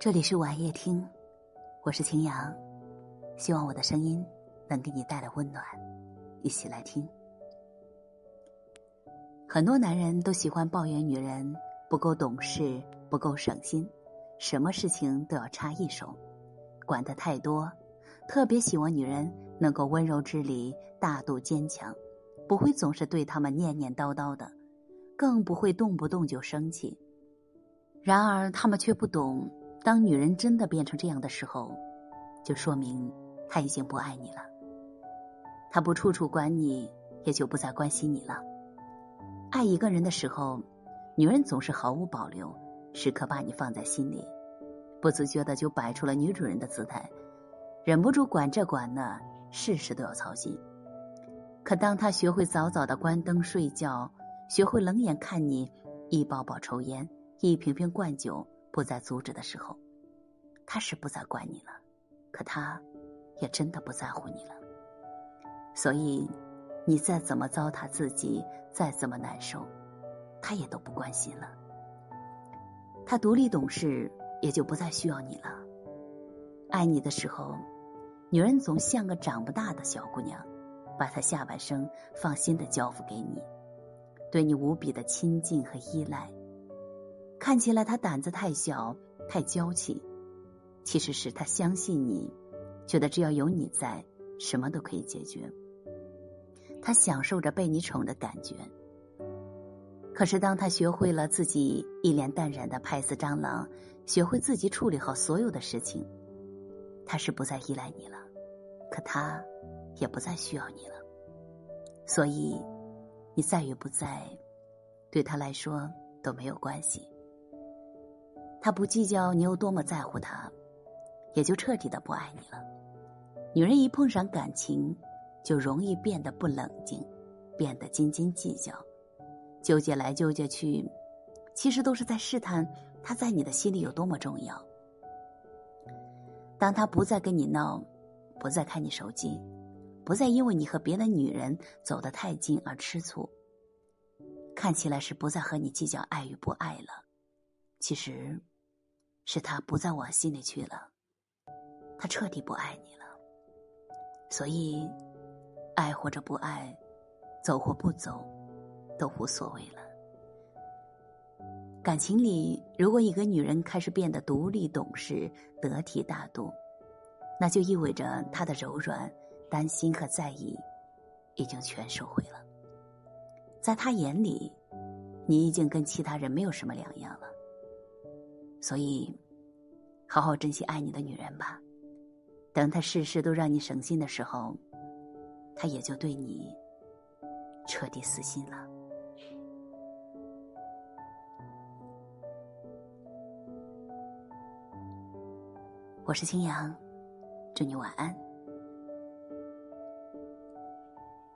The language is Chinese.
这里是晚夜听，我是晴阳，希望我的声音能给你带来温暖，一起来听。很多男人都喜欢抱怨女人不够懂事、不够省心，什么事情都要插一手，管得太多，特别喜欢女人能够温柔知礼、大度坚强，不会总是对他们念念叨叨的，更不会动不动就生气。然而，他们却不懂。当女人真的变成这样的时候，就说明她已经不爱你了。她不处处管你，也就不再关心你了。爱一个人的时候，女人总是毫无保留，时刻把你放在心里，不自觉的就摆出了女主人的姿态，忍不住管这管那，事事都要操心。可当她学会早早的关灯睡觉，学会冷眼看你一包包抽烟，一瓶瓶灌酒。不再阻止的时候，他是不再管你了，可他，也真的不在乎你了。所以，你再怎么糟蹋自己，再怎么难受，他也都不关心了。他独立懂事，也就不再需要你了。爱你的时候，女人总像个长不大的小姑娘，把她下半生放心的交付给你，对你无比的亲近和依赖。看起来他胆子太小，太娇气，其实是他相信你，觉得只要有你在，什么都可以解决。他享受着被你宠的感觉。可是当他学会了自己一脸淡然的拍死蟑螂，学会自己处理好所有的事情，他是不再依赖你了，可他也不再需要你了。所以，你在与不在，对他来说都没有关系。他不计较你有多么在乎他，也就彻底的不爱你了。女人一碰上感情，就容易变得不冷静，变得斤斤计较，纠结来纠结去，其实都是在试探他在你的心里有多么重要。当他不再跟你闹，不再看你手机，不再因为你和别的女人走得太近而吃醋，看起来是不再和你计较爱与不爱了，其实。是他不再往心里去了，他彻底不爱你了。所以，爱或者不爱，走或不走，都无所谓了。感情里，如果一个女人开始变得独立、懂事、得体大度，那就意味着她的柔软、担心和在意，已经全收回了。在他眼里，你已经跟其他人没有什么两样了。所以，好好珍惜爱你的女人吧。等她事事都让你省心的时候，她也就对你彻底死心了。我是青阳，祝你晚安。